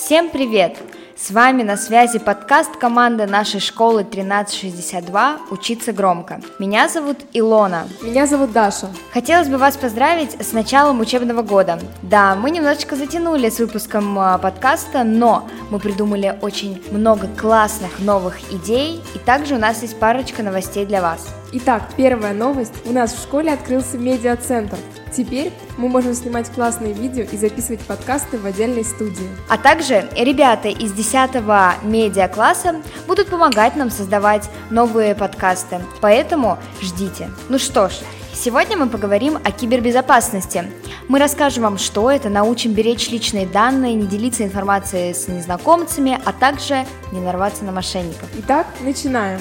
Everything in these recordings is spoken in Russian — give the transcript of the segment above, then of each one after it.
Всем привет! С вами на связи подкаст команды нашей школы 1362 «Учиться громко». Меня зовут Илона. Меня зовут Даша. Хотелось бы вас поздравить с началом учебного года. Да, мы немножечко затянули с выпуском а, подкаста, но мы придумали очень много классных новых идей, и также у нас есть парочка новостей для вас. Итак, первая новость. У нас в школе открылся медиацентр. Теперь мы можем снимать классные видео и записывать подкасты в отдельной студии. А также ребята из 10 медиа-класса будут помогать нам создавать новые подкасты, поэтому ждите. Ну что ж, Сегодня мы поговорим о кибербезопасности. Мы расскажем вам, что это, научим беречь личные данные, не делиться информацией с незнакомцами, а также не нарваться на мошенников. Итак, начинаем.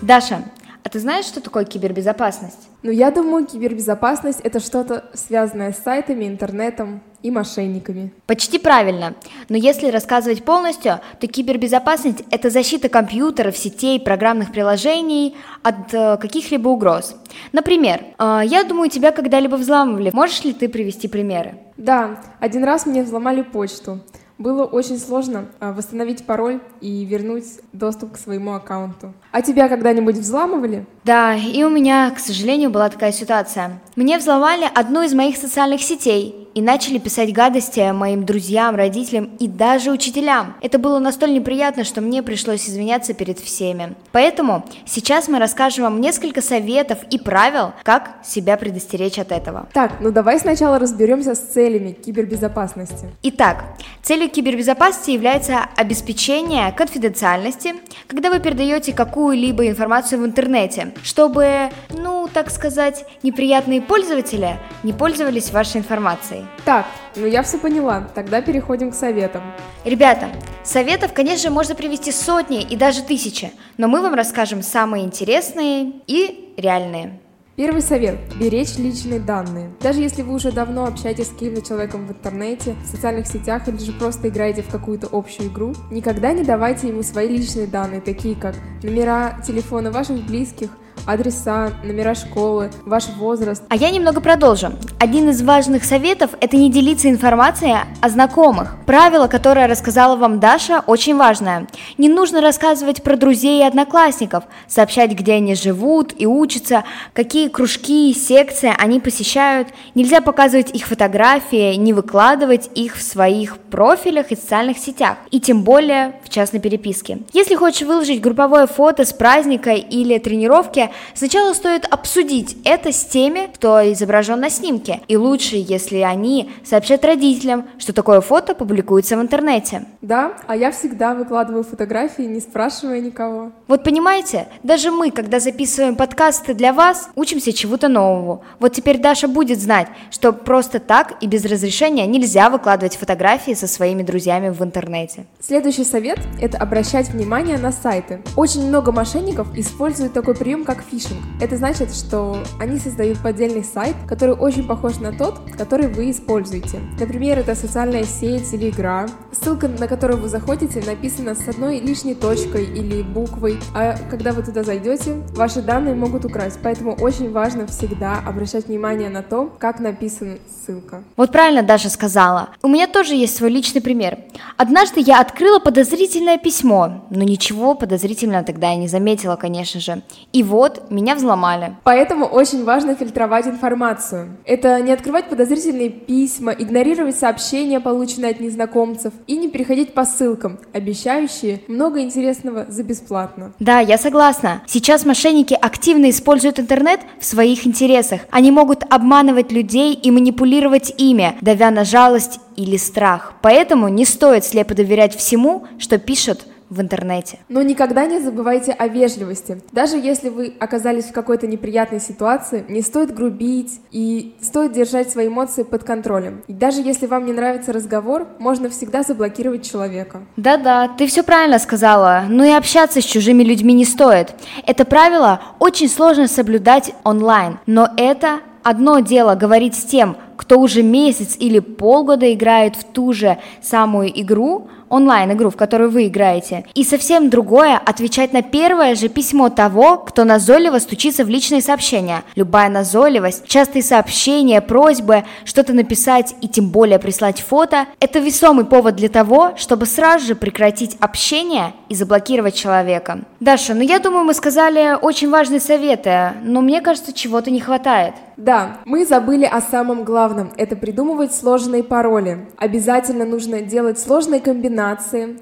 Даша, а ты знаешь, что такое кибербезопасность? Ну, я думаю, кибербезопасность — это что-то связанное с сайтами, интернетом и мошенниками. Почти правильно. Но если рассказывать полностью, то кибербезопасность — это защита компьютеров, сетей, программных приложений от э, каких-либо угроз. Например, э, я думаю, тебя когда-либо взламывали. Можешь ли ты привести примеры? Да, один раз мне взломали почту. Было очень сложно а, восстановить пароль и вернуть доступ к своему аккаунту. А тебя когда-нибудь взламывали? Да, и у меня, к сожалению, была такая ситуация. Мне взломали одну из моих социальных сетей, и начали писать гадости моим друзьям, родителям и даже учителям. Это было настолько неприятно, что мне пришлось извиняться перед всеми. Поэтому сейчас мы расскажем вам несколько советов и правил, как себя предостеречь от этого. Так, ну давай сначала разберемся с целями кибербезопасности. Итак, целью кибербезопасности является обеспечение конфиденциальности, когда вы передаете какую-либо информацию в интернете, чтобы, ну, так сказать, неприятные пользователи не пользовались вашей информацией. Так, ну я все поняла, тогда переходим к советам. Ребята, советов, конечно, можно привести сотни и даже тысячи, но мы вам расскажем самые интересные и реальные. Первый совет – беречь личные данные. Даже если вы уже давно общаетесь с каким-то человеком в интернете, в социальных сетях или же просто играете в какую-то общую игру, никогда не давайте ему свои личные данные, такие как номера телефона ваших близких, адреса, номера школы, ваш возраст. А я немного продолжу. Один из важных советов – это не делиться информацией о знакомых. Правило, которое рассказала вам Даша, очень важное. Не нужно рассказывать про друзей и одноклассников, сообщать, где они живут и учатся, какие кружки и секции они посещают. Нельзя показывать их фотографии, не выкладывать их в своих профилях и социальных сетях, и тем более в частной переписке. Если хочешь выложить групповое фото с праздника или тренировки, сначала стоит обсудить это с теми, кто изображен на снимке. И лучше, если они сообщат родителям, что такое фото публикуется в интернете. Да, а я всегда выкладываю фотографии, не спрашивая никого. Вот понимаете, даже мы, когда записываем подкасты для вас, учимся чему-то новому. Вот теперь Даша будет знать, что просто так и без разрешения нельзя выкладывать фотографии со своими друзьями в интернете. Следующий совет – это обращать внимание на сайты. Очень много мошенников используют такой прием, как фишинг. Это значит, что они создают поддельный сайт, который очень похож на тот, который вы используете. Например, это социальная сеть или игра, ссылка на которую вы заходите написана с одной лишней точкой или буквой, а когда вы туда зайдете, ваши данные могут украсть, поэтому очень важно всегда обращать внимание на то, как написана ссылка. Вот правильно Даша сказала. У меня тоже есть свой личный пример. Однажды я открыла подозрительное письмо, но ничего подозрительного тогда я не заметила, конечно же. И вот вот, меня взломали. Поэтому очень важно фильтровать информацию. Это не открывать подозрительные письма, игнорировать сообщения, полученные от незнакомцев, и не переходить по ссылкам, обещающие много интересного за бесплатно. Да, я согласна. Сейчас мошенники активно используют интернет в своих интересах. Они могут обманывать людей и манипулировать ими, давя на жалость или страх. Поэтому не стоит слепо доверять всему, что пишут в интернете. Но никогда не забывайте о вежливости. Даже если вы оказались в какой-то неприятной ситуации, не стоит грубить и стоит держать свои эмоции под контролем. И даже если вам не нравится разговор, можно всегда заблокировать человека. Да-да, ты все правильно сказала. Но и общаться с чужими людьми не стоит. Это правило очень сложно соблюдать онлайн, но это Одно дело говорить с тем, кто уже месяц или полгода играет в ту же самую игру, онлайн-игру, в которую вы играете. И совсем другое отвечать на первое же письмо того, кто назойливо стучится в личные сообщения. Любая назойливость, частые сообщения, просьбы, что-то написать и тем более прислать фото – это весомый повод для того, чтобы сразу же прекратить общение и заблокировать человека. Даша, ну я думаю, мы сказали очень важные советы, но мне кажется, чего-то не хватает. Да, мы забыли о самом главном – это придумывать сложные пароли. Обязательно нужно делать сложные комбинации,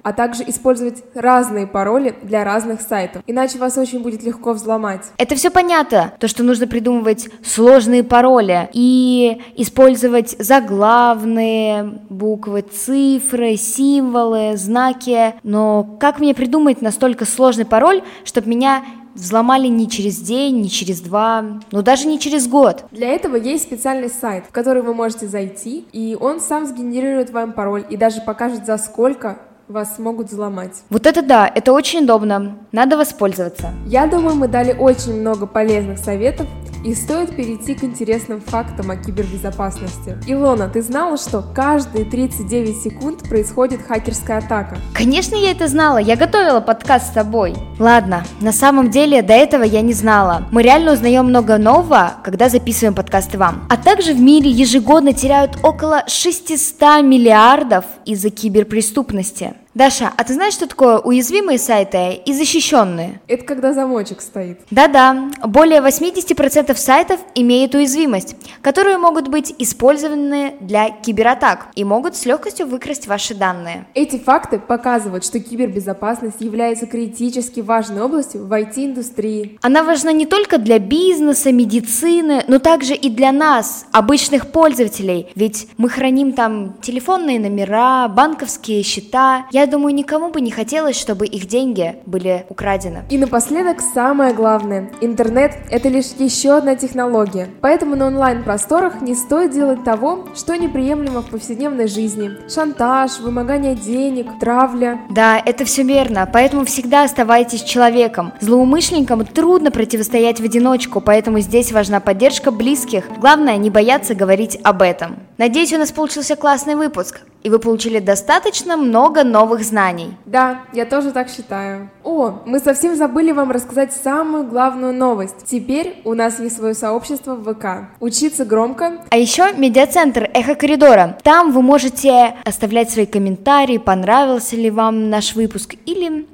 а также использовать разные пароли для разных сайтов, иначе вас очень будет легко взломать. Это все понятно, то, что нужно придумывать сложные пароли и использовать заглавные буквы, цифры, символы, знаки, но как мне придумать настолько сложный пароль, чтобы меня взломали не через день, не через два, но даже не через год. Для этого есть специальный сайт, в который вы можете зайти, и он сам сгенерирует вам пароль и даже покажет, за сколько вас могут взломать. Вот это да, это очень удобно, надо воспользоваться. Я думаю, мы дали очень много полезных советов, и стоит перейти к интересным фактам о кибербезопасности. Илона, ты знала, что каждые 39 секунд происходит хакерская атака? Конечно, я это знала, я готовила подкаст с тобой. Ладно, на самом деле до этого я не знала. Мы реально узнаем много нового, когда записываем подкасты вам. А также в мире ежегодно теряют около 600 миллиардов из-за киберпреступности. Даша, а ты знаешь, что такое уязвимые сайты и защищенные? Это когда замочек стоит. Да-да, более 80% сайтов имеют уязвимость, которые могут быть использованы для кибератак и могут с легкостью выкрасть ваши данные. Эти факты показывают, что кибербезопасность является критически важной областью в IT-индустрии. Она важна не только для бизнеса, медицины, но также и для нас, обычных пользователей, ведь мы храним там телефонные номера, банковские счета. Я думаю, никому бы не хотелось, чтобы их деньги были украдены. И напоследок самое главное. Интернет – это лишь еще одна технология. Поэтому на онлайн-просторах не стоит делать того, что неприемлемо в повседневной жизни. Шантаж, вымогание денег, травля. Да, это все верно, поэтому всегда оставайтесь человеком. Злоумышленникам трудно противостоять в одиночку, поэтому здесь важна поддержка близких. Главное, не бояться говорить об этом. Надеюсь, у нас получился классный выпуск и вы получили достаточно много новых знаний. Да, я тоже так считаю. О, мы совсем забыли вам рассказать самую главную новость. Теперь у нас есть свое сообщество в ВК. Учиться громко. А еще медиацентр Эхо Коридора. Там вы можете оставлять свои комментарии, понравился ли вам наш выпуск или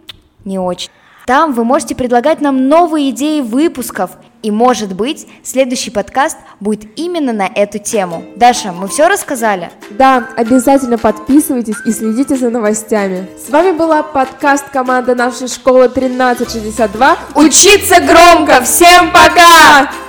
не очень. Там вы можете предлагать нам новые идеи выпусков, и, может быть, следующий подкаст будет именно на эту тему. Даша, мы все рассказали? Да, обязательно подписывайтесь и следите за новостями. С вами была подкаст команда нашей школы 1362. Учиться громко! Всем пока!